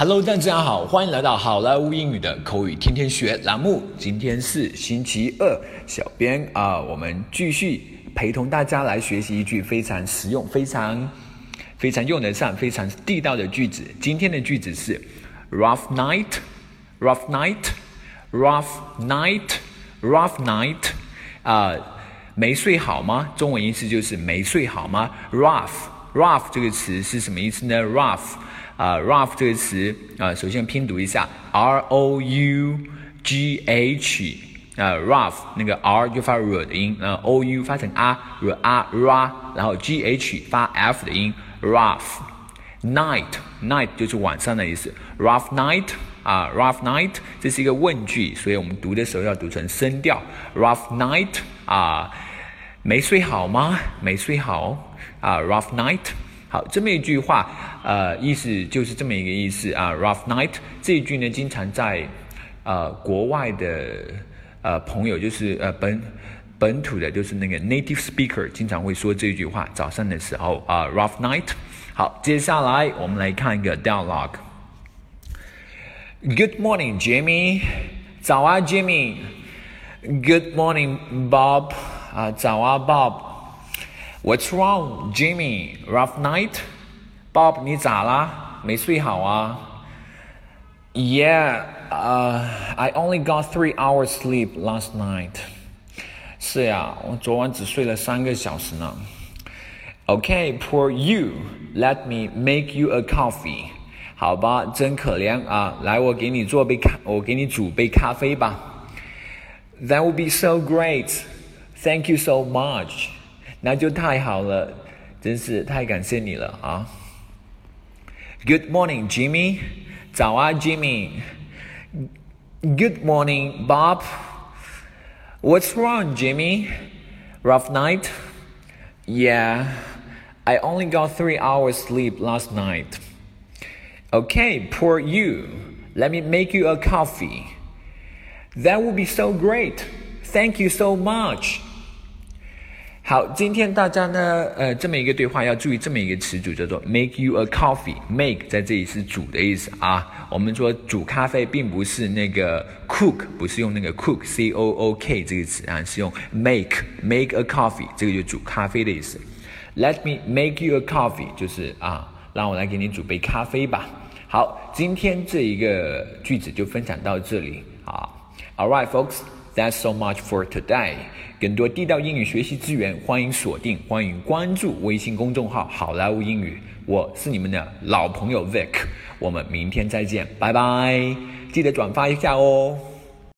Hello，大家好，欢迎来到好莱坞英语的口语天天学栏目。今天是星期二，小编啊、我们继续陪同大家来学习一句非常实用、非常非常用得上、非常地道的句子。今天的句子是 rough night，rough night，rough night，rough night，啊、没睡好吗？中文意思就是没睡好吗？rough rough 这个词是什么意思呢？rough 啊、r o u g h 这个词啊、首先拼读一下，R O U G H 啊、rough 那个 R 就发 r 的音，呃 O U 发成 R r a ra，然后 G H 发 F 的音，rough night night 就是晚上的意思，rough night 啊、rough night 这是一个问句，所以我们读的时候要读成声调，rough night 啊、没睡好吗？没睡好啊、rough night。好，这么一句话，呃，意思就是这么一个意思啊。Rough night 这一句呢，经常在呃国外的呃朋友，就是呃本本土的，就是那个 native speaker，经常会说这句话。早上的时候啊、rough night。好，接下来我们来看一个 dialogue。Good morning, Jimmy。早啊，Jimmy。Good morning, Bob。啊，早啊，Bob。What's wrong, Jimmy? Rough night? Bob，你咋啦？没睡好啊？Yeah, uh, I only got three hours sleep last night. 是呀，我昨晚只睡了三个小时呢。Okay, poor you. Let me make you a coffee. 好吧，真可怜啊！来，我给你做杯咖，我给你煮杯咖啡吧。That would be so great. Thank you so much. 那就太好了，真是太感谢你了啊！Good morning, Jimmy。早啊，Jimmy。Good morning, Bob. What's wrong, Jimmy? Rough night? Yeah, I only got three hours sleep last night. Okay, poor you. Let me make you a coffee. That would be so great. Thank you so much. 好，今天大家呢，呃，这么一个对话要注意这么一个词组，叫做 make you a coffee。make 在这里是煮的意思啊。我们说煮咖啡，并不是那个 cook，不是用那个 cook c o o k 这个词啊，是用 make make a coffee，这个就煮咖啡的意思。Let me make you a coffee，就是啊，让我来给你煮杯咖啡吧。好，今天这一个句子就分享到这里啊。All right, folks. That's so much for today. 更多地道英语学习资源，欢迎锁定，欢迎关注微信公众号“好莱坞英语”。我是你们的老朋友 Vic，我们明天再见，拜拜！记得转发一下哦。